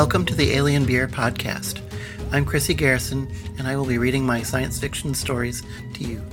Welcome to the Alien Beer Podcast. I'm Chrissy Garrison, and I will be reading my science fiction stories to you.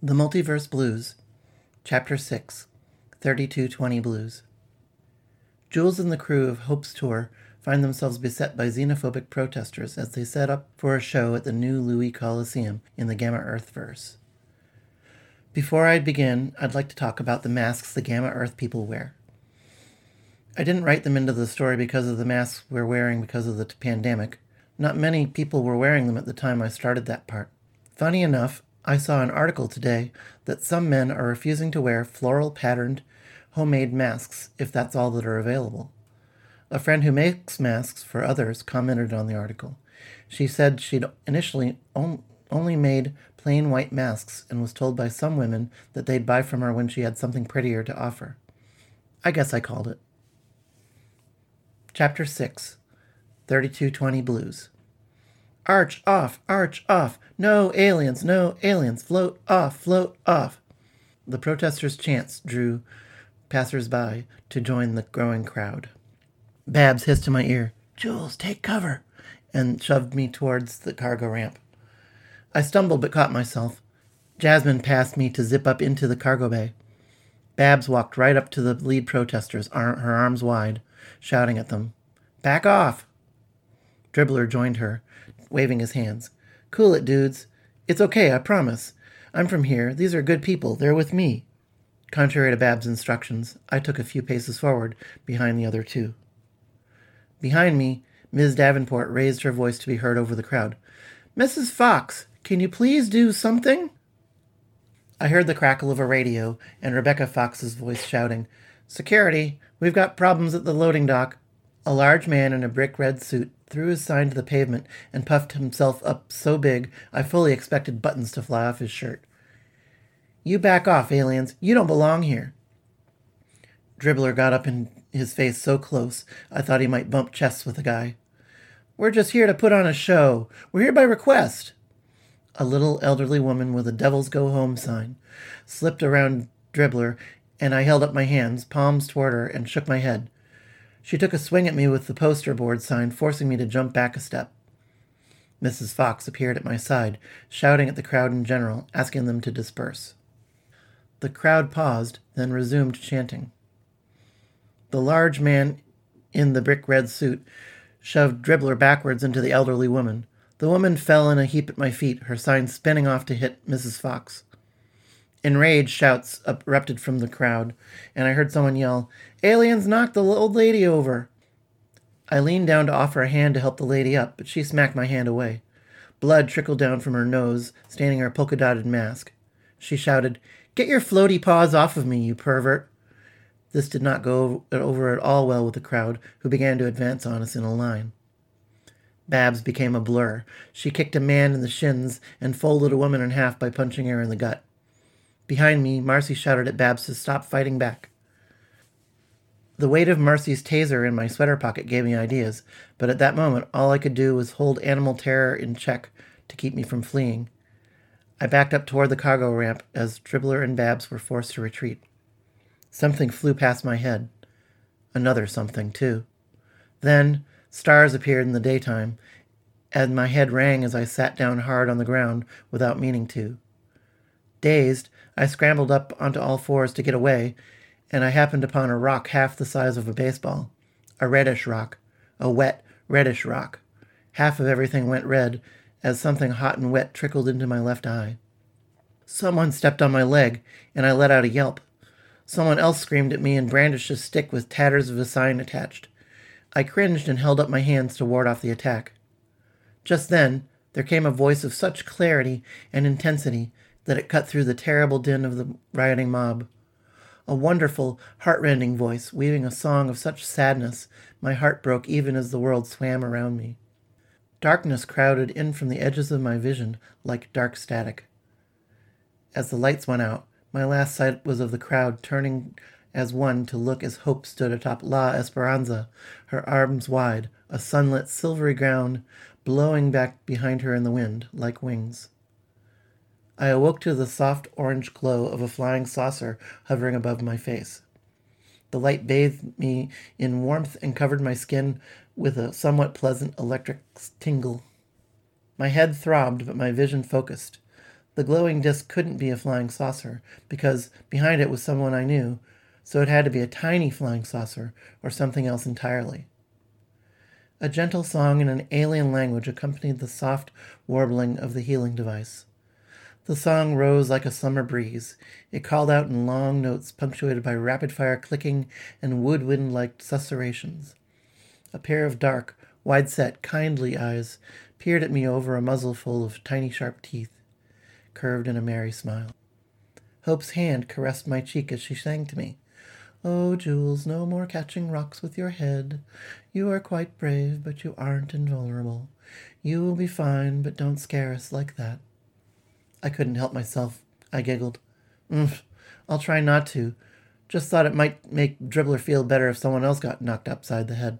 The Multiverse Blues, Chapter 6 3220 Blues. Jules and the crew of Hope's tour find themselves beset by xenophobic protesters as they set up for a show at the new Louie Coliseum in the Gamma Earthverse. Before I begin, I'd like to talk about the masks the Gamma Earth people wear. I didn't write them into the story because of the masks we're wearing because of the pandemic. Not many people were wearing them at the time I started that part. Funny enough, I saw an article today that some men are refusing to wear floral patterned homemade masks if that's all that are available. A friend who makes masks for others commented on the article. She said she'd initially on- only made plain white masks and was told by some women that they'd buy from her when she had something prettier to offer. I guess I called it. Chapter 6 3220 Blues. Arch off, arch off. No aliens, no aliens. Float off, float off. The protesters' chants drew passers-by to join the growing crowd. Babs hissed in my ear, Jules, take cover, and shoved me towards the cargo ramp. I stumbled but caught myself. Jasmine passed me to zip up into the cargo bay. Babs walked right up to the lead protesters, her arms wide shouting at them. Back off! Dribbler joined her, waving his hands. Cool it, dudes. It's okay, I promise. I'm from here. These are good people. They're with me. Contrary to Bab's instructions, I took a few paces forward behind the other two. Behind me, Ms. Davenport raised her voice to be heard over the crowd. Mrs. Fox, can you please do something? I heard the crackle of a radio and Rebecca Fox's voice shouting, Security, we've got problems at the loading dock. A large man in a brick red suit threw his sign to the pavement and puffed himself up so big I fully expected buttons to fly off his shirt. You back off, aliens. You don't belong here. Dribbler got up in his face so close I thought he might bump chests with the guy. We're just here to put on a show. We're here by request. A little elderly woman with a Devil's Go Home sign slipped around Dribbler and I held up my hands, palms toward her, and shook my head. She took a swing at me with the poster board sign, forcing me to jump back a step. Mrs. Fox appeared at my side, shouting at the crowd in general, asking them to disperse. The crowd paused, then resumed chanting. The large man in the brick red suit shoved Dribbler backwards into the elderly woman. The woman fell in a heap at my feet, her sign spinning off to hit Mrs. Fox. Enraged shouts erupted from the crowd, and I heard someone yell, Aliens knocked the old lady over! I leaned down to offer a hand to help the lady up, but she smacked my hand away. Blood trickled down from her nose, staining her polka dotted mask. She shouted, Get your floaty paws off of me, you pervert! This did not go over at all well with the crowd, who began to advance on us in a line. Babs became a blur. She kicked a man in the shins and folded a woman in half by punching her in the gut. Behind me, Marcy shouted at Babs to stop fighting back. The weight of Marcy's taser in my sweater pocket gave me ideas, but at that moment all I could do was hold animal terror in check to keep me from fleeing. I backed up toward the cargo ramp as Dribbler and Babs were forced to retreat. Something flew past my head. Another something, too. Then stars appeared in the daytime, and my head rang as I sat down hard on the ground without meaning to. Dazed, I scrambled up onto all fours to get away, and I happened upon a rock half the size of a baseball. A reddish rock. A wet, reddish rock. Half of everything went red as something hot and wet trickled into my left eye. Someone stepped on my leg, and I let out a yelp. Someone else screamed at me and brandished a stick with tatters of a sign attached. I cringed and held up my hands to ward off the attack. Just then, there came a voice of such clarity and intensity that it cut through the terrible din of the rioting mob. A wonderful, heartrending voice, weaving a song of such sadness, my heart broke even as the world swam around me. Darkness crowded in from the edges of my vision like dark static. As the lights went out, my last sight was of the crowd turning as one to look as Hope stood atop La Esperanza, her arms wide, a sunlit silvery ground blowing back behind her in the wind like wings. I awoke to the soft orange glow of a flying saucer hovering above my face. The light bathed me in warmth and covered my skin with a somewhat pleasant electric tingle. My head throbbed, but my vision focused. The glowing disk couldn't be a flying saucer, because behind it was someone I knew, so it had to be a tiny flying saucer or something else entirely. A gentle song in an alien language accompanied the soft warbling of the healing device. The song rose like a summer breeze. It called out in long notes punctuated by rapid fire clicking and woodwind like susurrations. A pair of dark, wide set, kindly eyes peered at me over a muzzle full of tiny sharp teeth, curved in a merry smile. Hope's hand caressed my cheek as she sang to me. Oh, Jules, no more catching rocks with your head. You are quite brave, but you aren't invulnerable. You will be fine, but don't scare us like that. I couldn't help myself. I giggled. Mm, I'll try not to. Just thought it might make Dribbler feel better if someone else got knocked upside the head.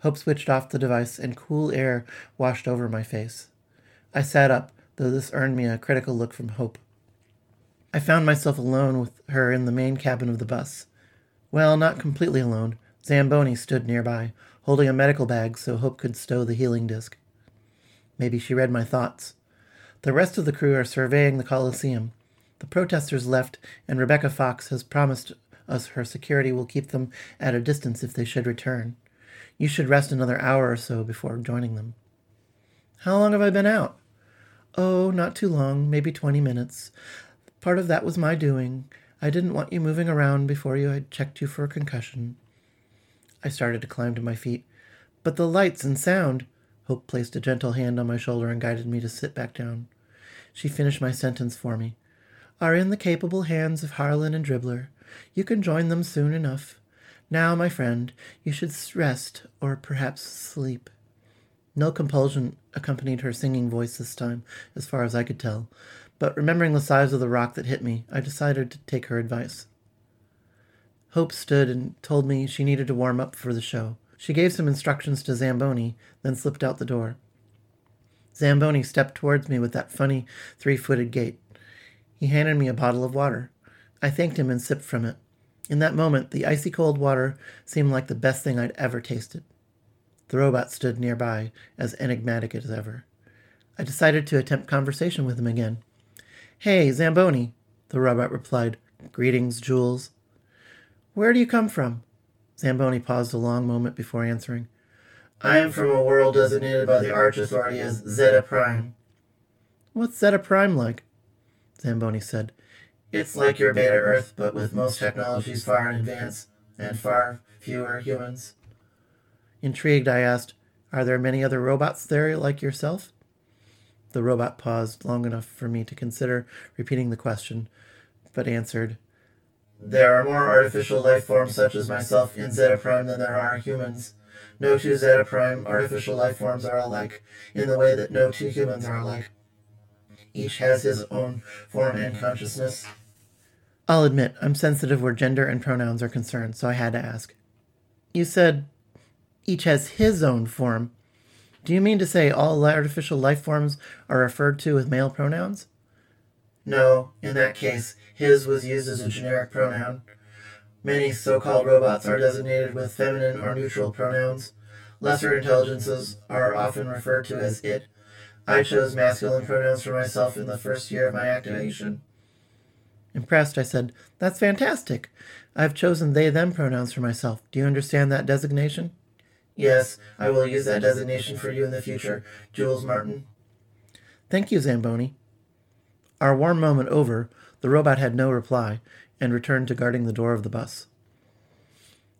Hope switched off the device, and cool air washed over my face. I sat up, though this earned me a critical look from Hope. I found myself alone with her in the main cabin of the bus. Well, not completely alone. Zamboni stood nearby, holding a medical bag so Hope could stow the healing disc. Maybe she read my thoughts. The rest of the crew are surveying the Colosseum. The protesters left, and Rebecca Fox has promised us her security will keep them at a distance if they should return. You should rest another hour or so before joining them. How long have I been out? Oh, not too long, maybe twenty minutes. Part of that was my doing. I didn't want you moving around before you had checked you for a concussion. I started to climb to my feet. But the lights and sound. Hope placed a gentle hand on my shoulder and guided me to sit back down. She finished my sentence for me. Are in the capable hands of Harlan and Dribbler. You can join them soon enough. Now, my friend, you should rest or perhaps sleep. No compulsion accompanied her singing voice this time, as far as I could tell, but remembering the size of the rock that hit me, I decided to take her advice. Hope stood and told me she needed to warm up for the show. She gave some instructions to Zamboni, then slipped out the door. Zamboni stepped towards me with that funny three footed gait. He handed me a bottle of water. I thanked him and sipped from it. In that moment, the icy cold water seemed like the best thing I'd ever tasted. The robot stood nearby, as enigmatic as ever. I decided to attempt conversation with him again. Hey, Zamboni, the robot replied. Greetings, Jules. Where do you come from? Zamboni paused a long moment before answering. I am from a world designated by the Arch Authority as Zeta Prime. What's Zeta Prime like? Zamboni said. It's like your Beta Earth, but with most technologies far in advance, and far fewer humans. Intrigued, I asked, Are there many other robots there like yourself? The robot paused long enough for me to consider repeating the question, but answered, there are more artificial life forms such as myself in Zeta Prime than there are humans. No two Zeta Prime artificial life forms are alike, in the way that no two humans are alike. Each has his own form and consciousness. I'll admit, I'm sensitive where gender and pronouns are concerned, so I had to ask. You said each has his own form. Do you mean to say all artificial life forms are referred to with male pronouns? No, in that case, his was used as a generic pronoun. Many so called robots are designated with feminine or neutral pronouns. Lesser intelligences are often referred to as it. I chose masculine pronouns for myself in the first year of my activation. Impressed, I said, That's fantastic. I've chosen they them pronouns for myself. Do you understand that designation? Yes, I will use that designation for you in the future, Jules Martin. Thank you, Zamboni. Our warm moment over, the robot had no reply and returned to guarding the door of the bus.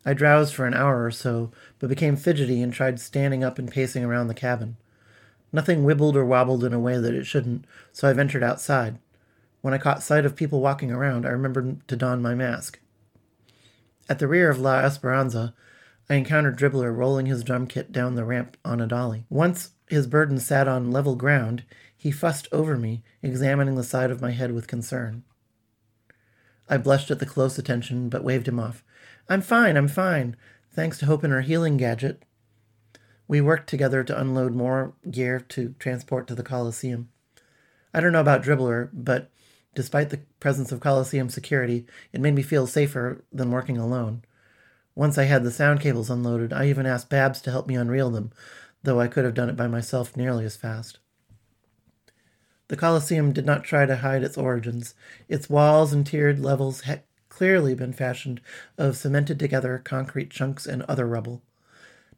I drowsed for an hour or so, but became fidgety and tried standing up and pacing around the cabin. Nothing wibbled or wobbled in a way that it shouldn't, so I ventured outside. When I caught sight of people walking around, I remembered to don my mask. At the rear of La Esperanza, I encountered Dribbler rolling his drum kit down the ramp on a dolly. Once his burden sat on level ground, he fussed over me, examining the side of my head with concern. I blushed at the close attention, but waved him off. I'm fine, I'm fine, thanks to Hope and her healing gadget. We worked together to unload more gear to transport to the Colosseum. I don't know about Dribbler, but despite the presence of Colosseum security, it made me feel safer than working alone. Once I had the sound cables unloaded, I even asked Babs to help me unreel them, though I could have done it by myself nearly as fast. The Colosseum did not try to hide its origins. Its walls and tiered levels had clearly been fashioned of cemented together concrete chunks and other rubble.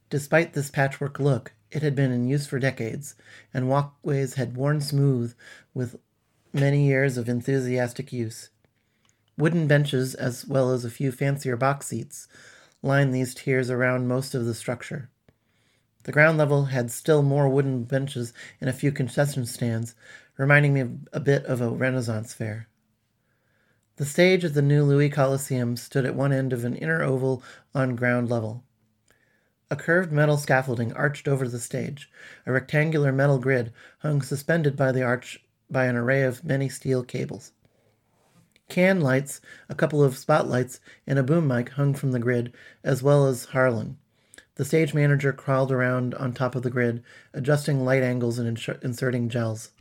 Despite this patchwork look, it had been in use for decades, and walkways had worn smooth with many years of enthusiastic use. Wooden benches, as well as a few fancier box seats, lined these tiers around most of the structure. The ground level had still more wooden benches and a few concession stands, reminding me a bit of a Renaissance fair. The stage of the new Louie Coliseum stood at one end of an inner oval on ground level. A curved metal scaffolding arched over the stage. A rectangular metal grid hung suspended by the arch by an array of many steel cables. Can lights, a couple of spotlights, and a boom mic hung from the grid, as well as Harlan. The stage manager crawled around on top of the grid, adjusting light angles and inserting gels.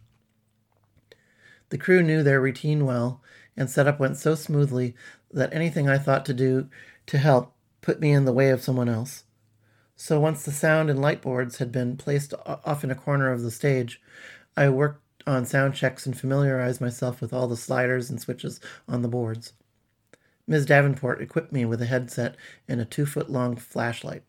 The crew knew their routine well, and setup went so smoothly that anything I thought to do to help put me in the way of someone else. So once the sound and light boards had been placed off in a corner of the stage, I worked on sound checks and familiarized myself with all the sliders and switches on the boards. Ms. Davenport equipped me with a headset and a two foot long flashlight.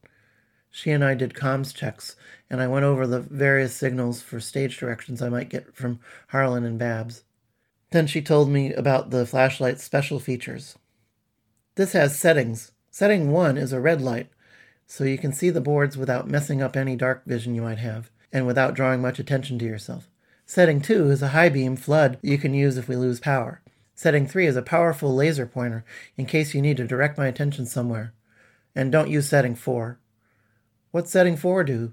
She and I did comms checks, and I went over the various signals for stage directions I might get from Harlan and Babs. Then she told me about the flashlight's special features. This has settings. Setting 1 is a red light, so you can see the boards without messing up any dark vision you might have, and without drawing much attention to yourself. Setting 2 is a high beam flood you can use if we lose power. Setting 3 is a powerful laser pointer in case you need to direct my attention somewhere. And don't use setting 4. What's setting 4 do?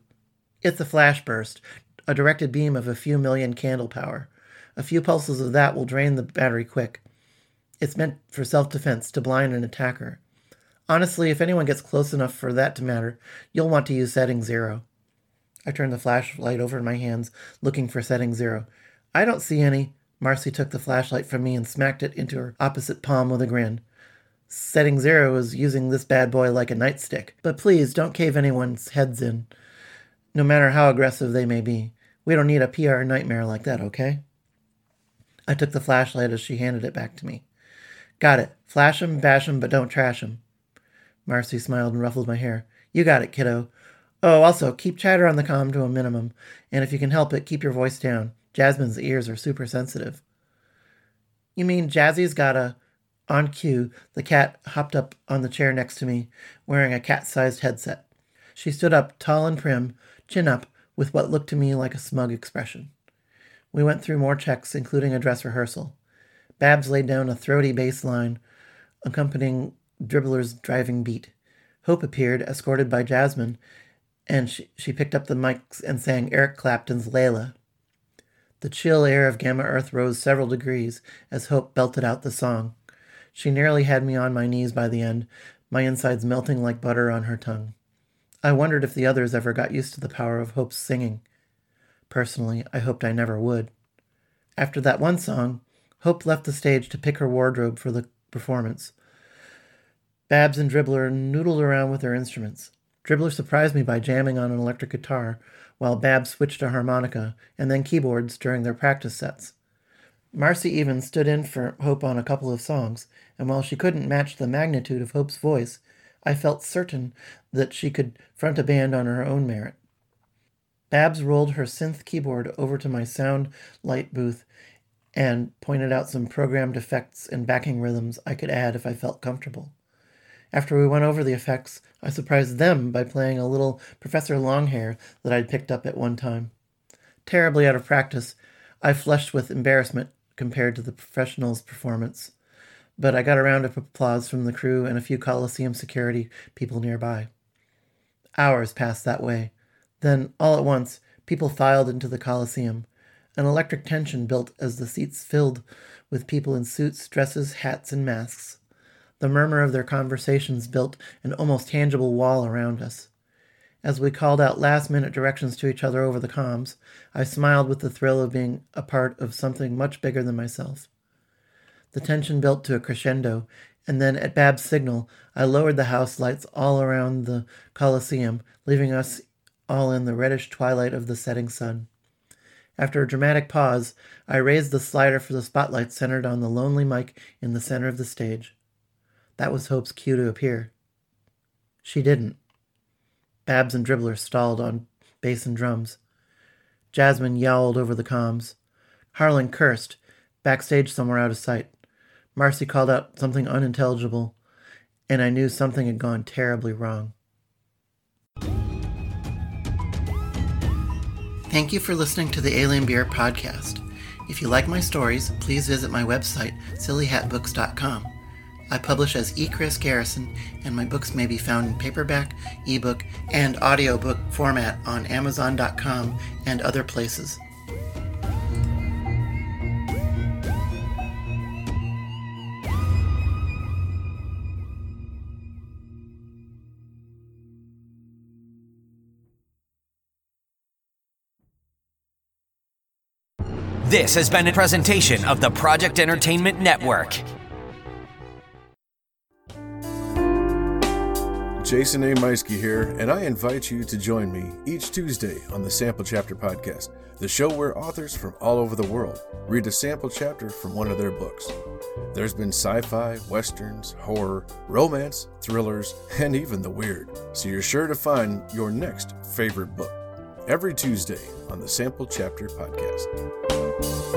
It's a flash burst, a directed beam of a few million candle power. A few pulses of that will drain the battery quick. It's meant for self defense to blind an attacker. Honestly, if anyone gets close enough for that to matter, you'll want to use setting zero. I turned the flashlight over in my hands, looking for setting zero. I don't see any. Marcy took the flashlight from me and smacked it into her opposite palm with a grin. Setting zero is using this bad boy like a nightstick, but please don't cave anyone's heads in, no matter how aggressive they may be. We don't need a PR nightmare like that, okay? I took the flashlight as she handed it back to me. Got it. Flash 'em, bash 'em, but don't trash 'em. Marcy smiled and ruffled my hair. You got it, kiddo. Oh, also, keep chatter on the com to a minimum, and if you can help it, keep your voice down. Jasmine's ears are super sensitive. You mean Jazzy's got a. On cue, the cat hopped up on the chair next to me, wearing a cat sized headset. She stood up, tall and prim, chin up, with what looked to me like a smug expression. We went through more checks, including a dress rehearsal. Babs laid down a throaty bass line, accompanying Dribbler's driving beat. Hope appeared, escorted by Jasmine, and she, she picked up the mics and sang Eric Clapton's Layla. The chill air of Gamma Earth rose several degrees as Hope belted out the song. She nearly had me on my knees by the end, my insides melting like butter on her tongue. I wondered if the others ever got used to the power of Hope's singing. Personally, I hoped I never would. After that one song, Hope left the stage to pick her wardrobe for the performance. Babs and Dribbler noodled around with their instruments. Dribbler surprised me by jamming on an electric guitar, while Babs switched to harmonica and then keyboards during their practice sets. Marcy even stood in for Hope on a couple of songs, and while she couldn't match the magnitude of Hope's voice, I felt certain that she could front a band on her own merit. Babs rolled her synth keyboard over to my sound light booth and pointed out some programmed effects and backing rhythms I could add if I felt comfortable. After we went over the effects, I surprised them by playing a little Professor Longhair that I'd picked up at one time. Terribly out of practice, I flushed with embarrassment compared to the professional's performance, but I got a round of applause from the crew and a few Coliseum security people nearby. Hours passed that way, then, all at once, people filed into the Coliseum. An electric tension built as the seats filled with people in suits, dresses, hats, and masks. The murmur of their conversations built an almost tangible wall around us. As we called out last minute directions to each other over the comms, I smiled with the thrill of being a part of something much bigger than myself. The tension built to a crescendo and then at Bab's signal, I lowered the house lights all around the Colosseum, leaving us all in the reddish twilight of the setting sun. After a dramatic pause, I raised the slider for the spotlight centered on the lonely mic in the center of the stage. That was Hope's cue to appear. She didn't. Babs and Dribbler stalled on bass and drums. Jasmine yowled over the comms. Harlan cursed, backstage somewhere out of sight. Marcy called out something unintelligible, and I knew something had gone terribly wrong. Thank you for listening to the Alien Beer podcast. If you like my stories, please visit my website, sillyhatbooks.com. I publish as E. Chris Garrison, and my books may be found in paperback, ebook, and audiobook format on Amazon.com and other places. This has been a presentation of the Project Entertainment Network. Jason A. Meiske here, and I invite you to join me each Tuesday on the Sample Chapter Podcast, the show where authors from all over the world read a sample chapter from one of their books. There's been sci fi, westerns, horror, romance, thrillers, and even the weird, so you're sure to find your next favorite book every Tuesday on the Sample Chapter Podcast.